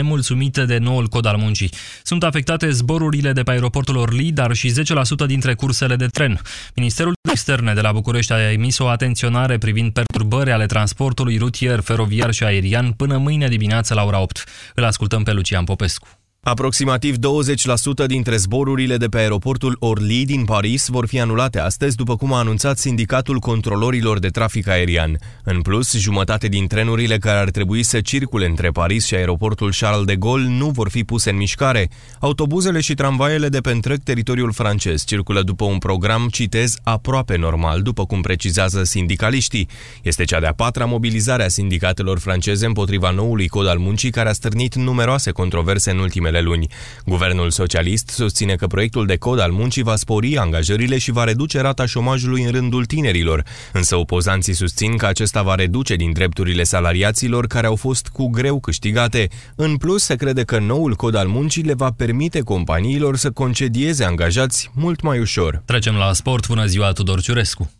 nemulțumite de noul cod al muncii. Sunt afectate zborurile de pe aeroportul Orly, dar și 10% dintre cursele de tren. Ministerul de Externe de la București a emis o atenționare privind perturbări ale transportului rutier, feroviar și aerian până mâine dimineață la ora 8. Îl ascultăm pe Lucian Popescu. Aproximativ 20% dintre zborurile de pe aeroportul Orly din Paris vor fi anulate astăzi, după cum a anunțat Sindicatul Controlorilor de Trafic Aerian. În plus, jumătate din trenurile care ar trebui să circule între Paris și aeroportul Charles de Gaulle nu vor fi puse în mișcare. Autobuzele și tramvaiele de pe întreg teritoriul francez circulă după un program, citez, aproape normal, după cum precizează sindicaliștii. Este cea de-a patra mobilizare a sindicatelor franceze împotriva noului cod al muncii, care a stârnit numeroase controverse în ultimele ultimele luni. Guvernul socialist susține că proiectul de cod al muncii va spori angajările și va reduce rata șomajului în rândul tinerilor, însă opozanții susțin că acesta va reduce din drepturile salariaților care au fost cu greu câștigate. În plus, se crede că noul cod al muncii le va permite companiilor să concedieze angajați mult mai ușor. Trecem la sport. Bună ziua, Tudor Ciurescu!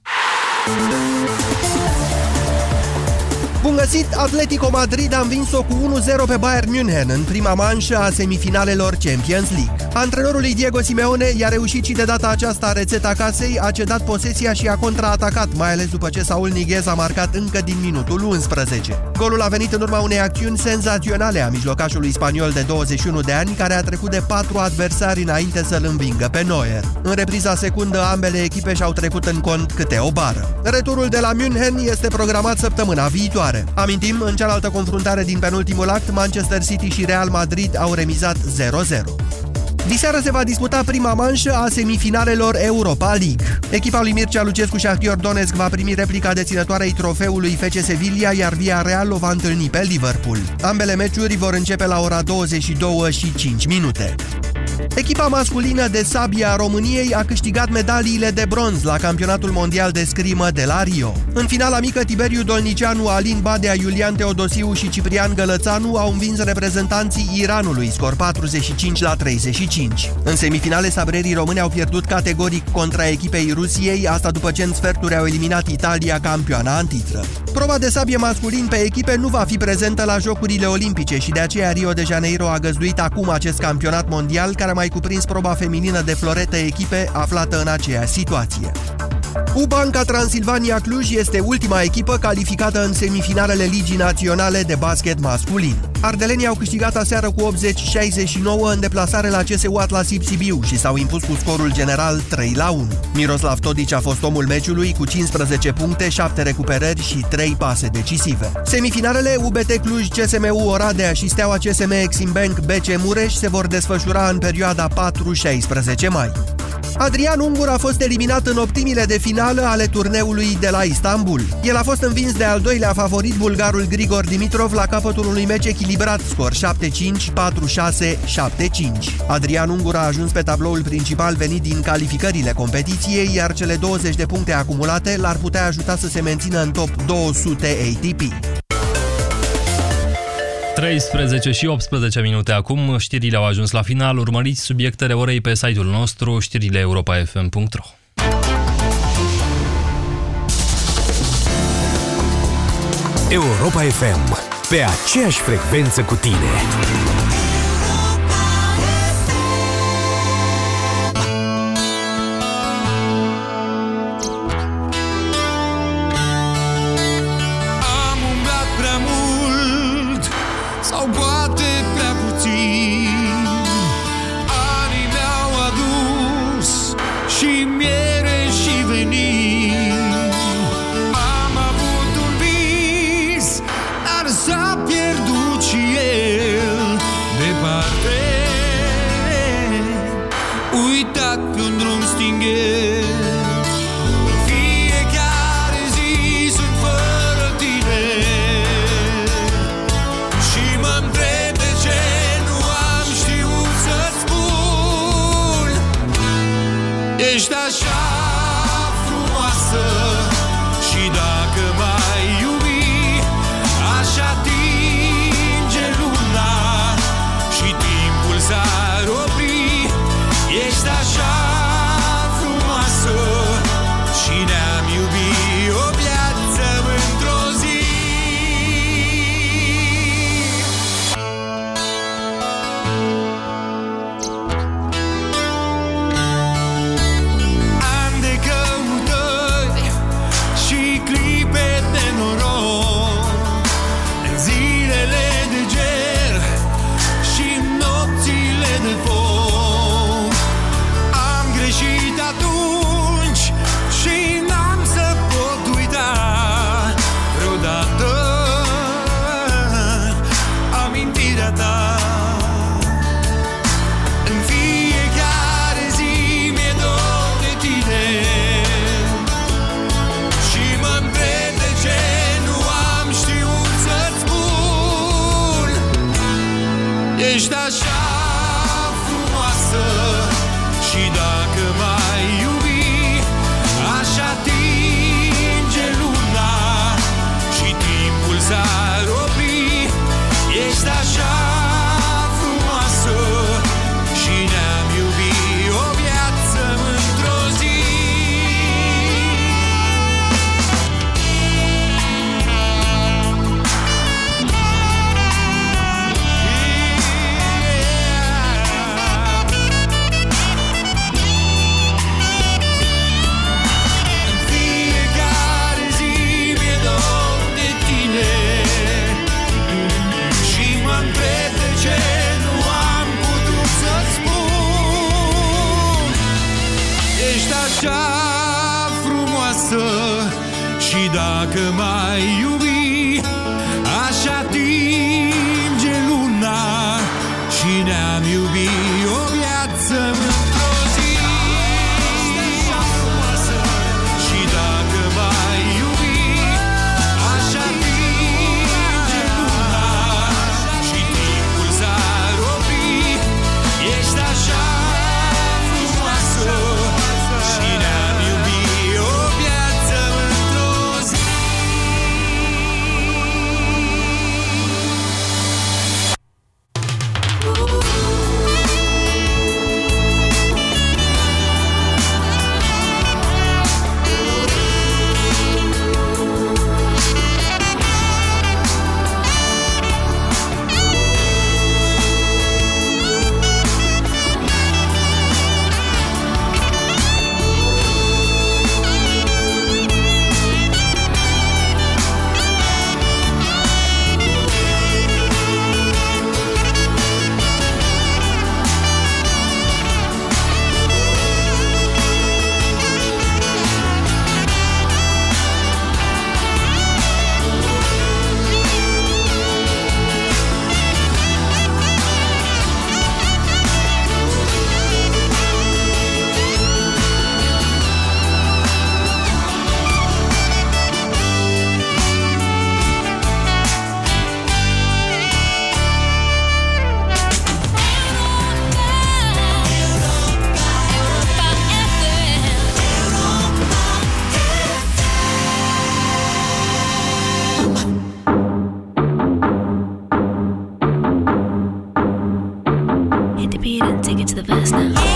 Bun găsit! Atletico Madrid a învins-o cu 1-0 pe Bayern München în prima manșă a semifinalelor Champions League. Antrenorul lui Diego Simeone i-a reușit și de data aceasta rețeta casei, a cedat posesia și a contraatacat, mai ales după ce Saul Niguez a marcat încă din minutul 11. Golul a venit în urma unei acțiuni senzaționale a mijlocașului spaniol de 21 de ani, care a trecut de patru adversari înainte să-l învingă pe Neuer. În repriza secundă, ambele echipe și-au trecut în cont câte o bară. Returul de la München este programat săptămâna viitoare viitoare. Amintim, în cealaltă confruntare din penultimul act, Manchester City și Real Madrid au remizat 0-0. Diseară se va disputa prima manșă a semifinalelor Europa League. Echipa lui Mircea Lucescu și Actior Donetsk va primi replica deținătoarei trofeului FC Sevilla, iar Via Real o va întâlni pe Liverpool. Ambele meciuri vor începe la ora 22 și 5 minute. Echipa masculină de sabie a României a câștigat medaliile de bronz la campionatul mondial de scrimă de la Rio. În finala mică, Tiberiu Dolnicianu, Alin Badea, Iulian Teodosiu și Ciprian Gălățanu au învins reprezentanții Iranului, scor 45 la 35. În semifinale, sabrerii români au pierdut categoric contra echipei Rusiei, asta după ce în sferturi au eliminat Italia, campioana în titră. Proba de sabie masculin pe echipe nu va fi prezentă la Jocurile Olimpice și de aceea Rio de Janeiro a găzduit acum acest campionat mondial care a mai cuprins proba feminină de florete echipe aflată în aceeași situație. U-Banca Transilvania Cluj este ultima echipă calificată în semifinalele Ligii Naționale de Basket Masculin. Ardelenii au câștigat aseară cu 80-69 în deplasare la CSU Atlasip Sibiu și s-au impus cu scorul general 3 la 1. Miroslav Todici a fost omul meciului cu 15 puncte, 7 recuperări și 3 pase decisive. Semifinalele UBT Cluj, CSMU Oradea și Steaua CSM Exim Bank BC Mureș se vor desfășura în perioada 4-16 mai. Adrian Ungur a fost eliminat în optimile de finală ale turneului de la Istanbul. El a fost învins de al doilea favorit bulgarul Grigor Dimitrov la capătul unui meci echilibrat, scor 7-5, 4-6, 7-5. Adrian Ungur a ajuns pe tabloul principal venit din calificările competiției, iar cele 20 de puncte acumulate l-ar putea ajuta să se mențină în top 200 ATP. 13 și 18 minute acum, știrile au ajuns la final. Urmăriți subiectele orei pe site-ul nostru, știrile europa.fm.ro Europa FM, pe aceeași frecvență cu tine. The verse now.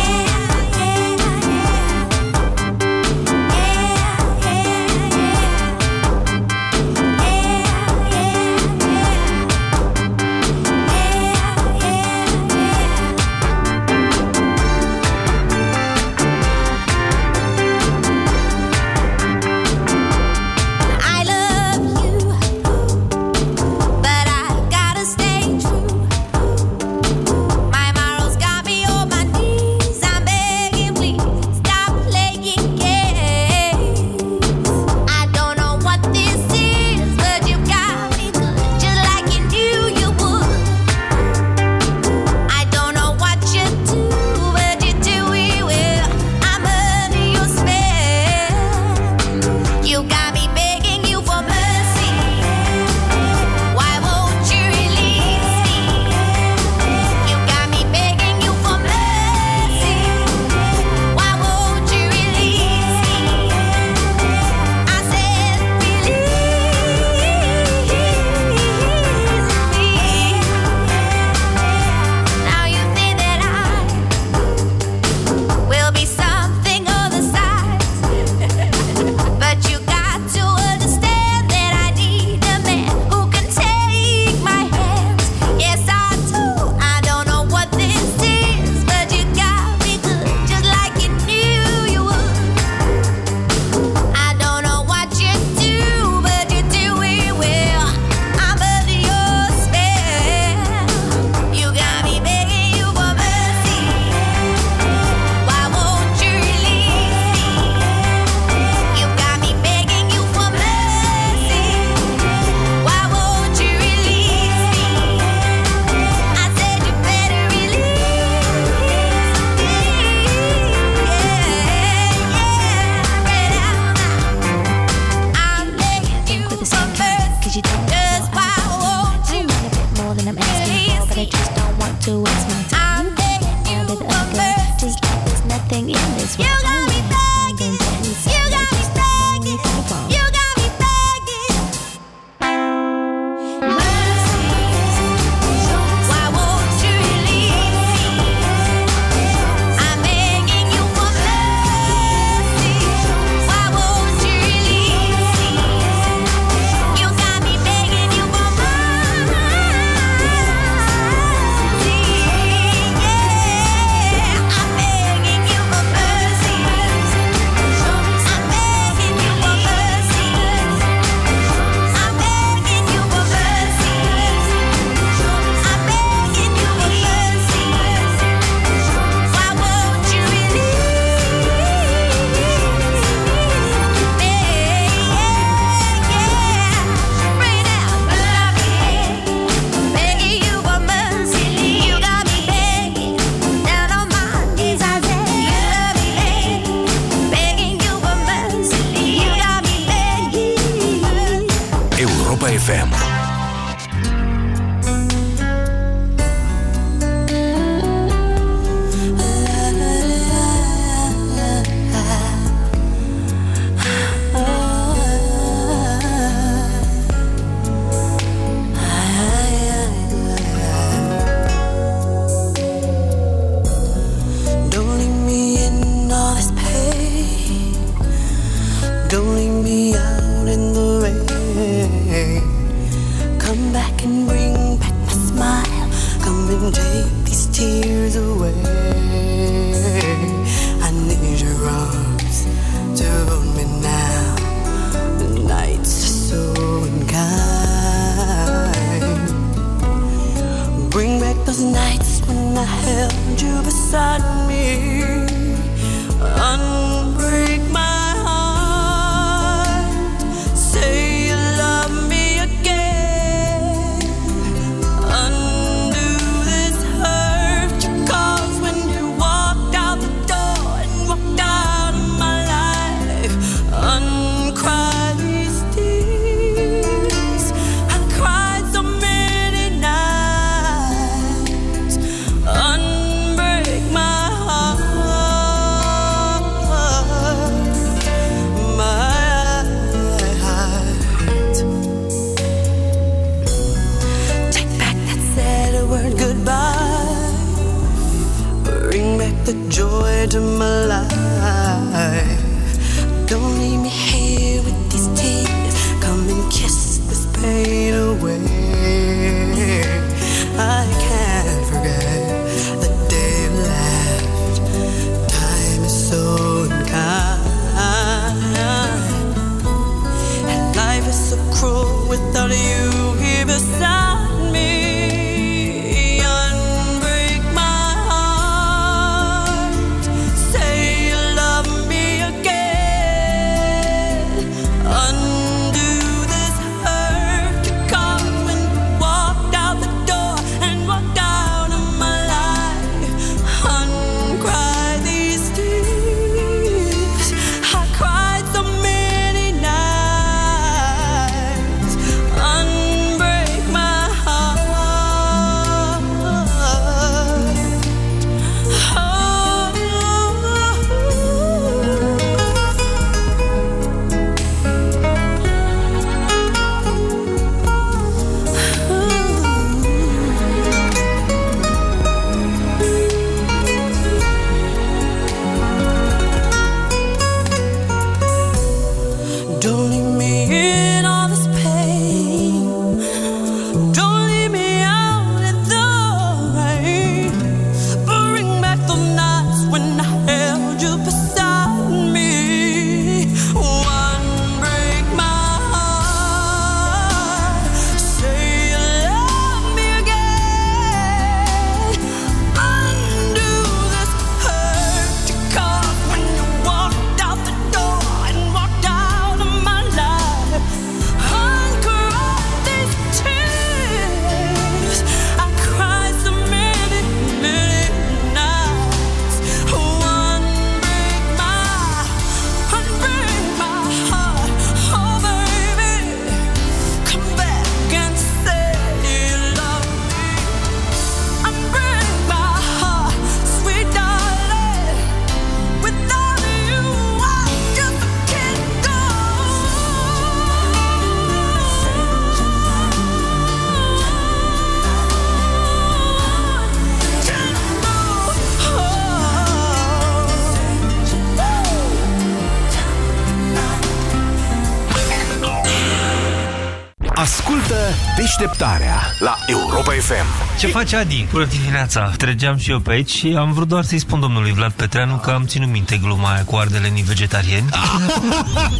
Deșteptarea. La Europa FM. Ce face Adi? Bună dimineața! Treceam și eu pe aici și am vrut doar să-i spun domnului Vlad Petreanu că am ținut minte gluma aia cu ardelenii vegetarieni.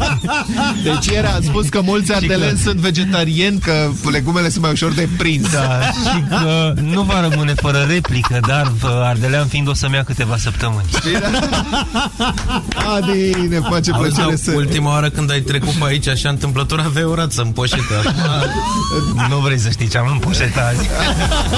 Deci ieri a spus că mulți ardeleni sunt vegetarieni, că legumele sunt mai ușor de prins. Da, și că nu va rămâne fără replică, dar ardelean fiind o să-mi ia câteva săptămâni. Adi, ne face Auzi, plăcere da, să... ultima oară când ai trecut pe aici așa întâmplător aveai o rață în poșetă. nu vrei să știi ce am în poșetă azi.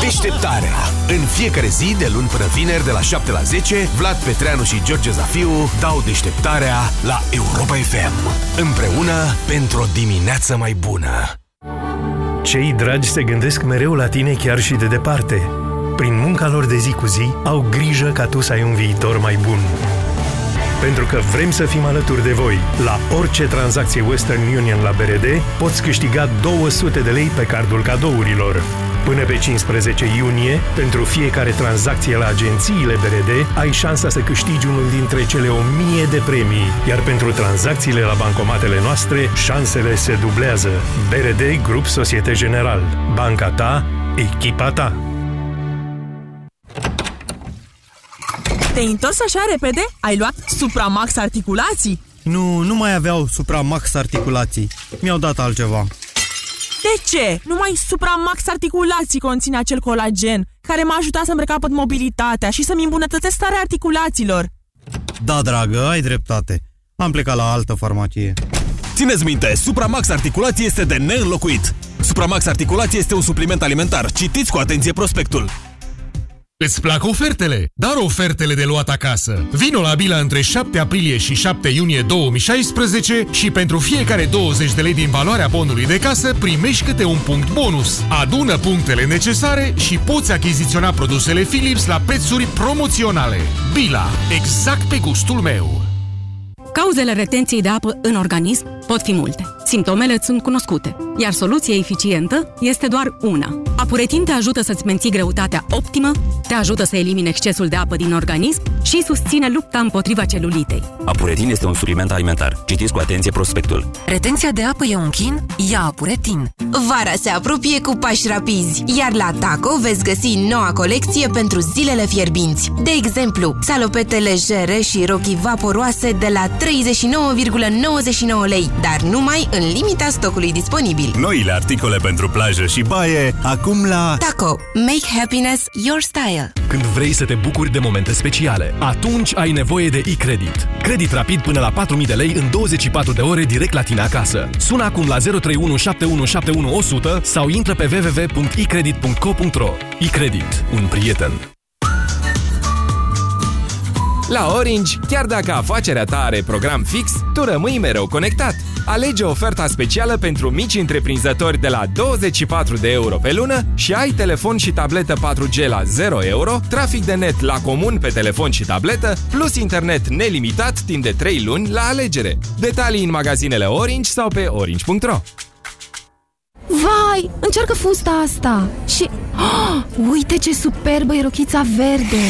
Deșteptarea. În fiecare zi, de luni până vineri, de la 7 la 10, Vlad Petreanu și George Zafiu dau deșteptarea la Europa FM. Împreună pentru o dimineață mai bună. Cei dragi se gândesc mereu la tine chiar și de departe. Prin munca lor de zi cu zi, au grijă ca tu să ai un viitor mai bun. Pentru că vrem să fim alături de voi. La orice tranzacție Western Union la BRD, poți câștiga 200 de lei pe cardul cadourilor. Până pe 15 iunie, pentru fiecare tranzacție la agențiile BRD, ai șansa să câștigi unul dintre cele 1000 de premii, iar pentru tranzacțiile la bancomatele noastre, șansele se dublează. BRD Grup Societe General. Banca ta, echipa ta. Te-ai întors așa repede? Ai luat Supramax articulații? Nu, nu mai aveau Supramax articulații. Mi-au dat altceva. De ce? Numai Supramax articulații conține acel colagen care m-a ajutat să-mi recapăt mobilitatea și să-mi îmbunătățesc starea articulațiilor. Da, dragă, ai dreptate. Am plecat la altă farmacie. Țineți minte, Supramax Articulație este de neînlocuit. Supramax Articulație este un supliment alimentar. Citiți cu atenție prospectul. Îți plac ofertele? Dar ofertele de luat acasă. Vino la Bila între 7 aprilie și 7 iunie 2016 și pentru fiecare 20 de lei din valoarea bonului de casă primești câte un punct bonus. Adună punctele necesare și poți achiziționa produsele Philips la prețuri promoționale. Bila. Exact pe gustul meu. Cauzele retenției de apă în organism pot fi multe. Simptomele îți sunt cunoscute, iar soluția eficientă este doar una. Apuretin te ajută să-ți menții greutatea optimă, te ajută să elimine excesul de apă din organism și susține lupta împotriva celulitei. Apuretin este un supliment alimentar. Citiți cu atenție prospectul. Retenția de apă e un chin? Ia Apuretin! Vara se apropie cu pași rapizi, iar la Taco veți găsi noua colecție pentru zilele fierbinți. De exemplu, salopete legere și rochii vaporoase de la 39,99 lei, dar numai în limita stocului disponibil. Noile articole pentru plajă și baie, acum la... Taco. Make happiness your style. Când vrei să te bucuri de momente speciale, atunci ai nevoie de e-credit. Credit rapid până la 4.000 de lei în 24 de ore direct la tine acasă. Sună acum la 031 7171 100 sau intră pe www.icredit.co.ro E-credit. Un prieten. La Orange, chiar dacă afacerea ta are program fix, tu rămâi mereu conectat. Alege oferta specială pentru mici întreprinzători de la 24 de euro pe lună și ai telefon și tabletă 4G la 0 euro, trafic de net la comun pe telefon și tabletă, plus internet nelimitat timp de 3 luni la alegere. Detalii în magazinele Orange sau pe orange.ro Vai, încearcă fusta asta Și, oh, uite ce superbă e rochița verde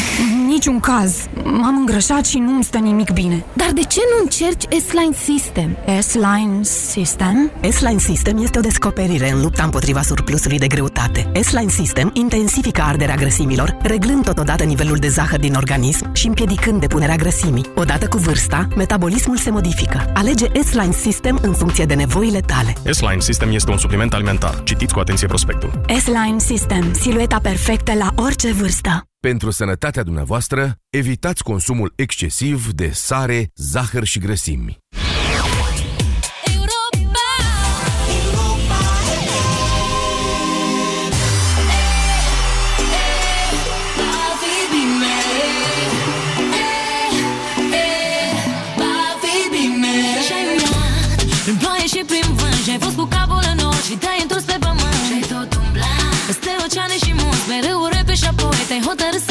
Niciun caz M-am îngrășat și nu-mi stă nimic bine Dar de ce nu încerci S-Line System? S-Line System? S-Line System este o descoperire în lupta împotriva surplusului de greutate. S-Line System intensifică arderea grăsimilor, reglând totodată nivelul de zahăr din organism și împiedicând depunerea grăsimii. Odată cu vârsta, metabolismul se modifică. Alege S-Line System în funcție de nevoile tale. S-Line System este un supliment alimentar. Citiți cu atenție prospectul. S-Line System, silueta perfectă la orice vârstă Pentru sănătatea dumneavoastră, evitați consumul excesiv de sare, zahăr și grăsimi. Apoi Te-ai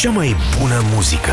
Cea mai bună muzică.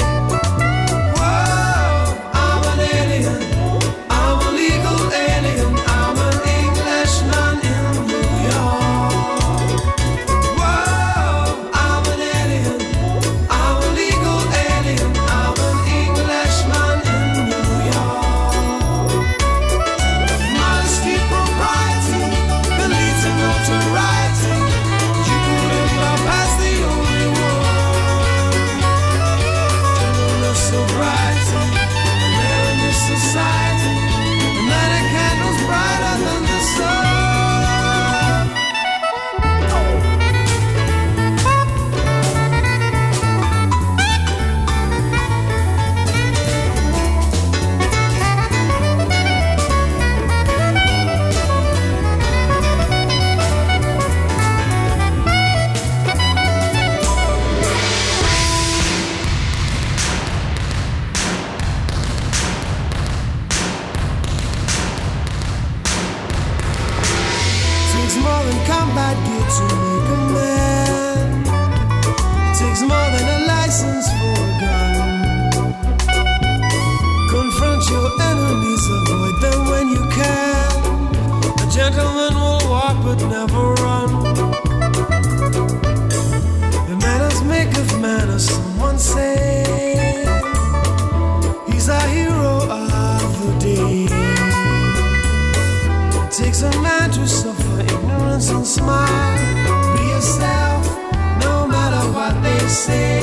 say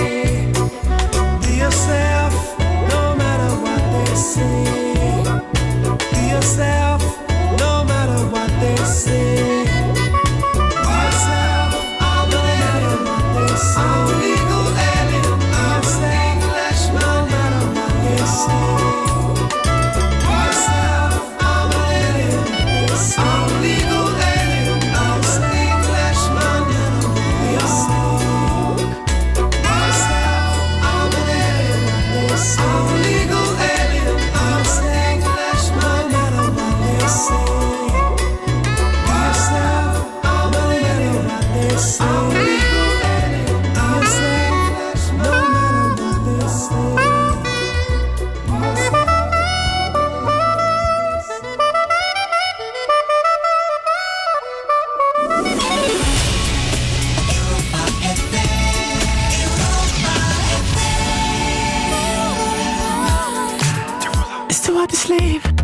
to sleep.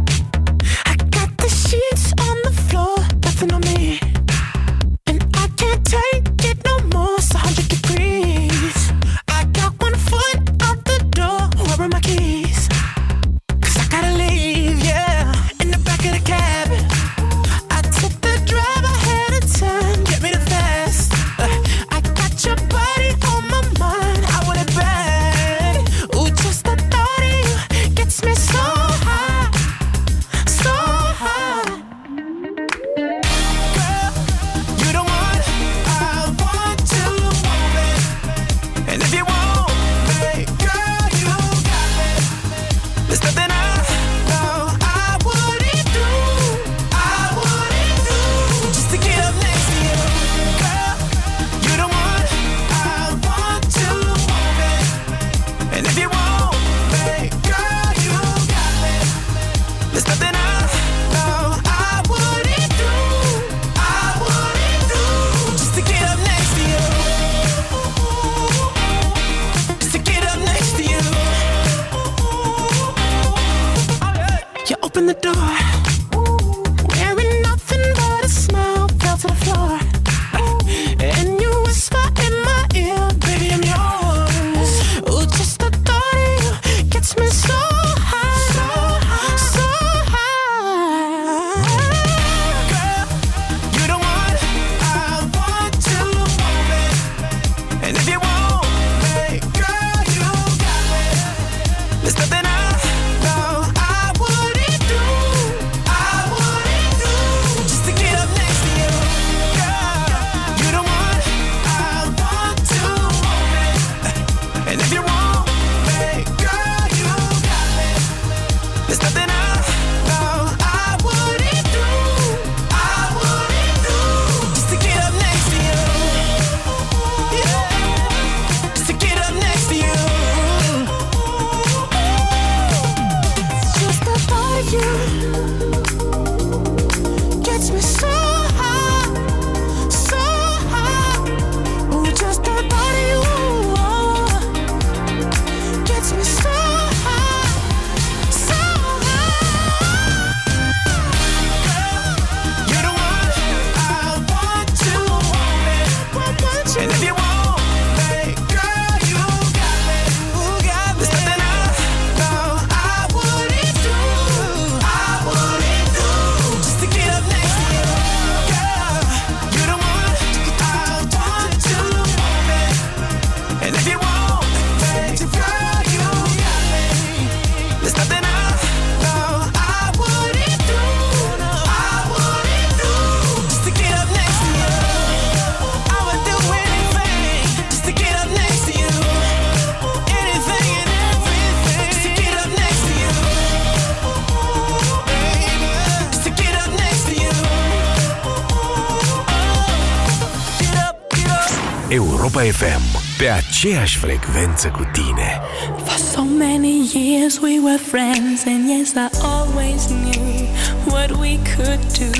FM Pe aceeași frecvență cu tine For so many years we were friends And yes, I always knew what we could do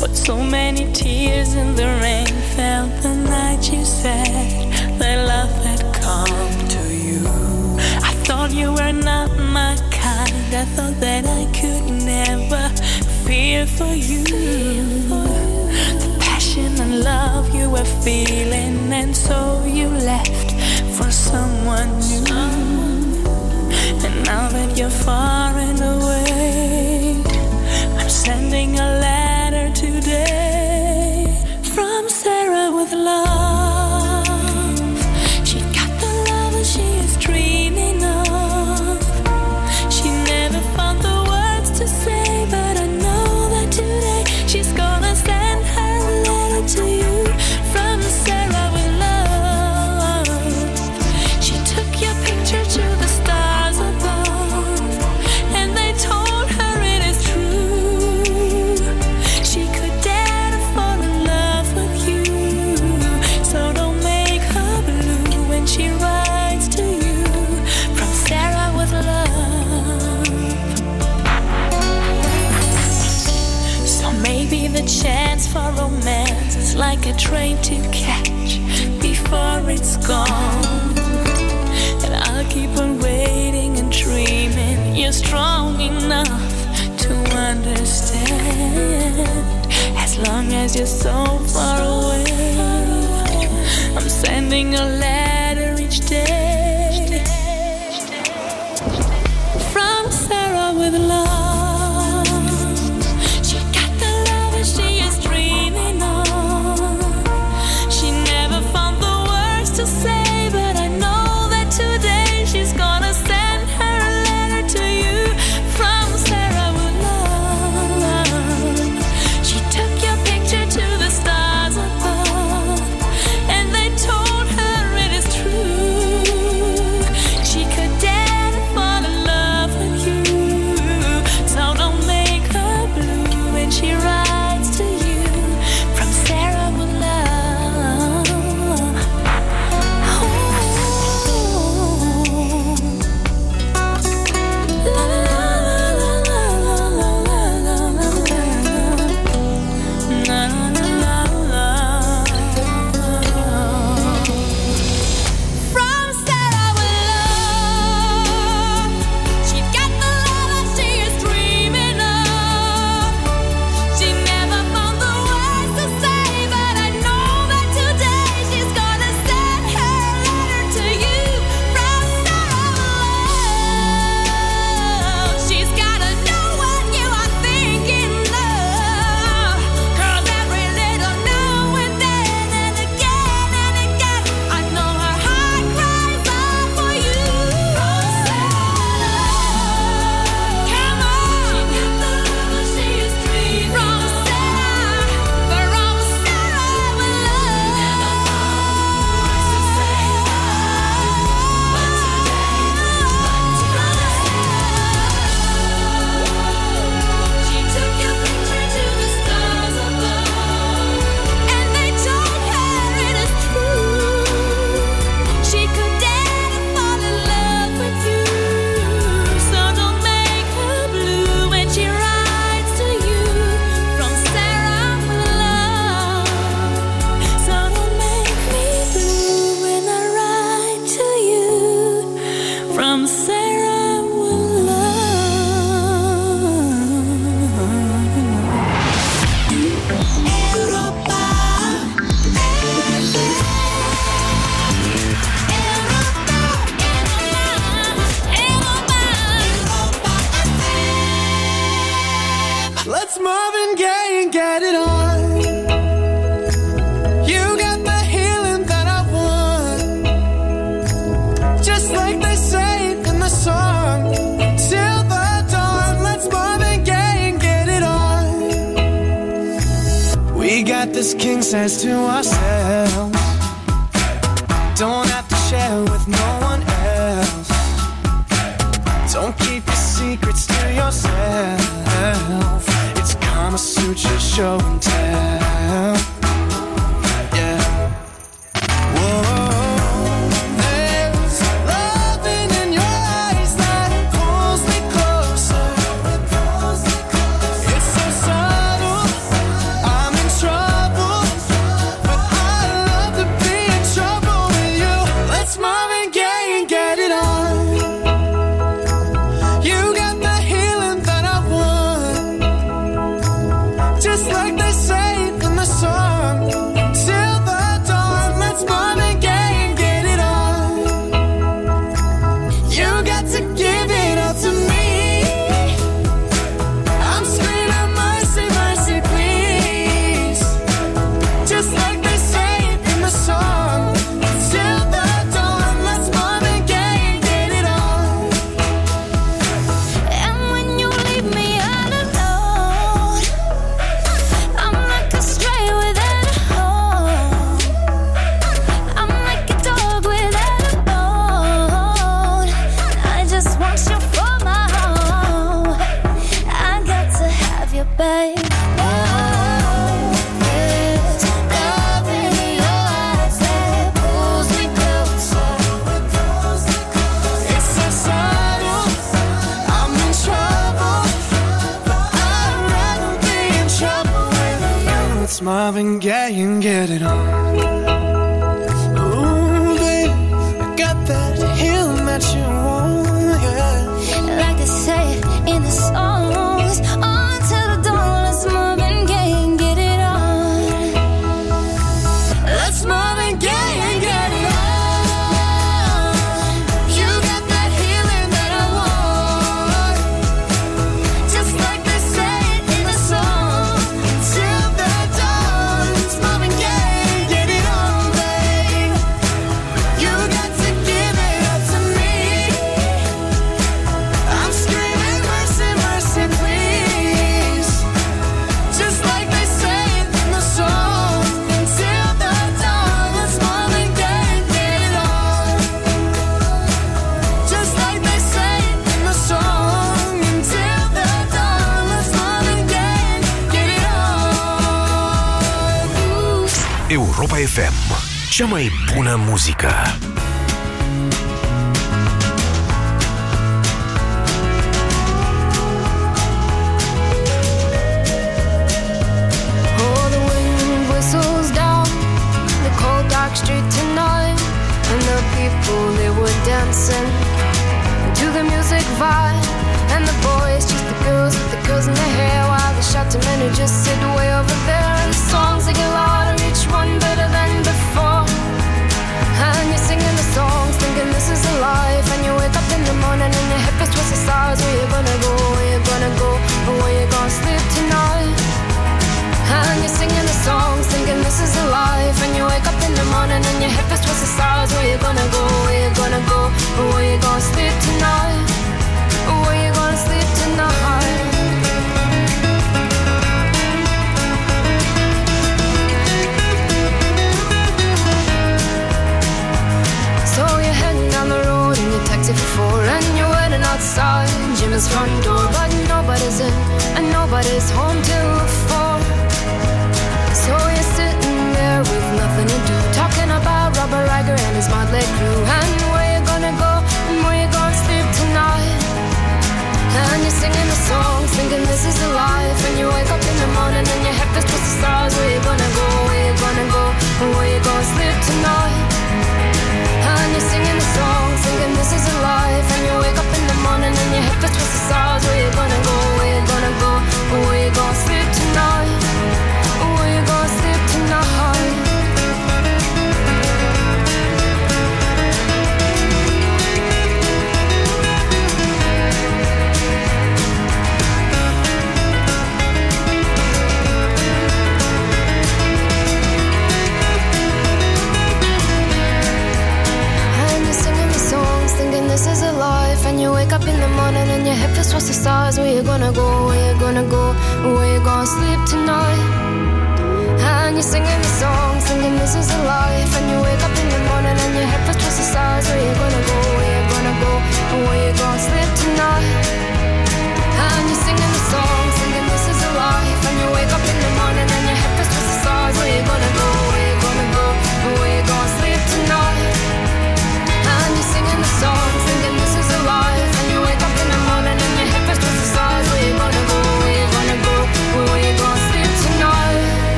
But so many tears in the rain fell the night you said that love had come to you. I thought you were not my kind. I thought that I could never fear for you. in love you were feeling, and so you left for someone new. And now that you're far and away, I'm sending a letter. Marvin Gaye and get it on. Cea mai bună muzică. The music vibe, and the boys just the girls with the girls in their hair, while the shouting men who just sit way over there. And the songs they get louder, each one better life. And you wake up in the morning and your hip is twisted sides. Where you gonna go? Where you gonna go? Or where you gonna sleep tonight? And you're singing the songs, thinking this is a life. And you wake up in the morning and your hip is twisted sides. Where you gonna go? Where you gonna go? Or where you gonna sleep tonight? Where you gonna sleep tonight? Outside Jimmy's front door But nobody's in and nobody's home till four So you're sitting there with nothing to do Talking about Robert Riger and his motley crew. And where you gonna go and where you gonna sleep tonight? And you're singing the songs Thinking this is a life. And you wake up in the morning And your head feels twisted stars. Where you gonna go, where you gonna go And where you gonna sleep tonight? And you're singing the song, thinking this is if I twist the stars, where you gonna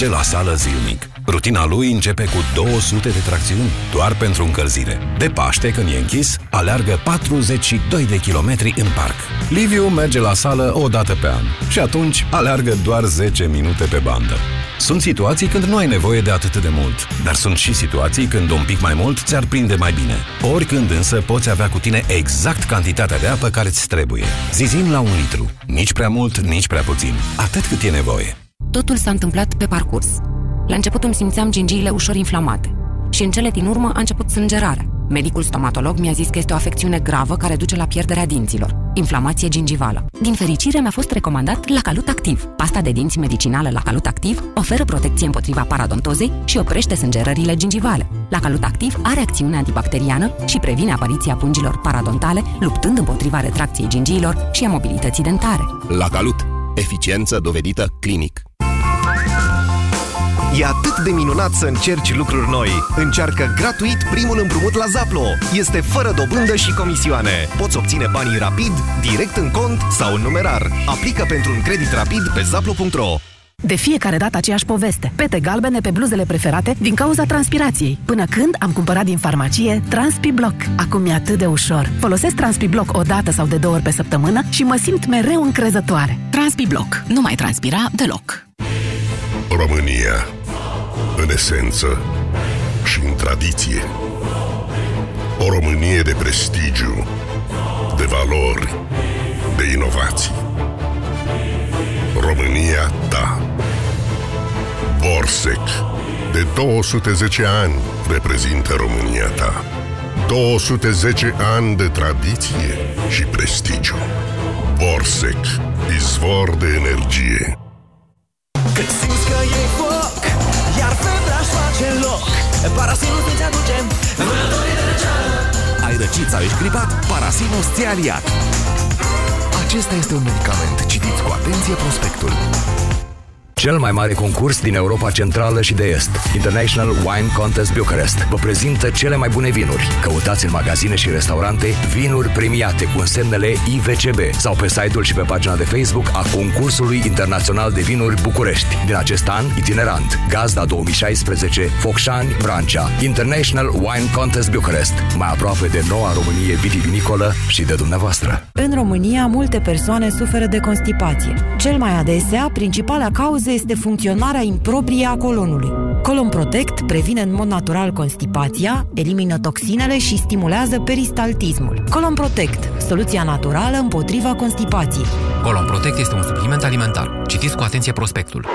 merge la sală zilnic. Rutina lui începe cu 200 de tracțiuni doar pentru încălzire. De Paște, când e închis, aleargă 42 de kilometri în parc. Liviu merge la sală o dată pe an și atunci aleargă doar 10 minute pe bandă. Sunt situații când nu ai nevoie de atât de mult, dar sunt și situații când un pic mai mult ți-ar prinde mai bine. Oricând însă poți avea cu tine exact cantitatea de apă care îți trebuie. Zizin la un litru. Nici prea mult, nici prea puțin. Atât cât e nevoie. Totul s-a întâmplat pe parcurs. La început îmi simțeam gingiile ușor inflamate și în cele din urmă a început sângerarea. Medicul stomatolog mi-a zis că este o afecțiune gravă care duce la pierderea dinților. Inflamație gingivală. Din fericire mi-a fost recomandat la Calut Activ. Pasta de dinți medicinală la Calut Activ oferă protecție împotriva paradontozei și oprește sângerările gingivale. La Calut Activ are acțiune antibacteriană și previne apariția pungilor paradontale, luptând împotriva retracției gingiilor și a mobilității dentare. La Calut. Eficiență dovedită clinic. E atât de minunat să încerci lucruri noi. Încearcă gratuit primul împrumut la Zaplo. Este fără dobândă și comisioane. Poți obține banii rapid, direct în cont sau în numerar. Aplică pentru un credit rapid pe zaplo.ro. De fiecare dată aceeași poveste. Pete galbene pe bluzele preferate din cauza transpirației. Până când am cumpărat din farmacie TranspiBlock. Acum e atât de ușor. Folosesc TranspiBlock o dată sau de două ori pe săptămână și mă simt mereu încrezătoare. TranspiBlock. Nu mai transpira deloc. România, în esență și în tradiție. O Românie de prestigiu, de valori, de inovații. România ta. Borsec, de 210 ani, reprezintă România ta. 210 ani de tradiție și prestigiu. Borsec, izvor de energie. Loc Parasinul îți aduce Vânătorii de răceală Ai răcit sau ești gripat? Parasinus ți-a aliat. Acesta este un medicament. Citiți cu atenție prospectul. Cel mai mare concurs din Europa Centrală și de Est, International Wine Contest Bucharest, vă prezintă cele mai bune vinuri. Căutați în magazine și restaurante vinuri premiate cu însemnele IVCB sau pe site-ul și pe pagina de Facebook a Concursului Internațional de Vinuri București. Din acest an, itinerant, gazda 2016, Focșani, Brancea, International Wine Contest Bucharest, mai aproape de noua Românie vitivinicolă și de dumneavoastră. În România, multe persoane suferă de constipație. Cel mai adesea, principala cauză este funcționarea improprie a colonului. Colon Protect previne în mod natural constipația, elimină toxinele și stimulează peristaltismul. Colon Protect, soluția naturală împotriva constipației. Colon Protect este un supliment alimentar. Citiți cu atenție prospectul.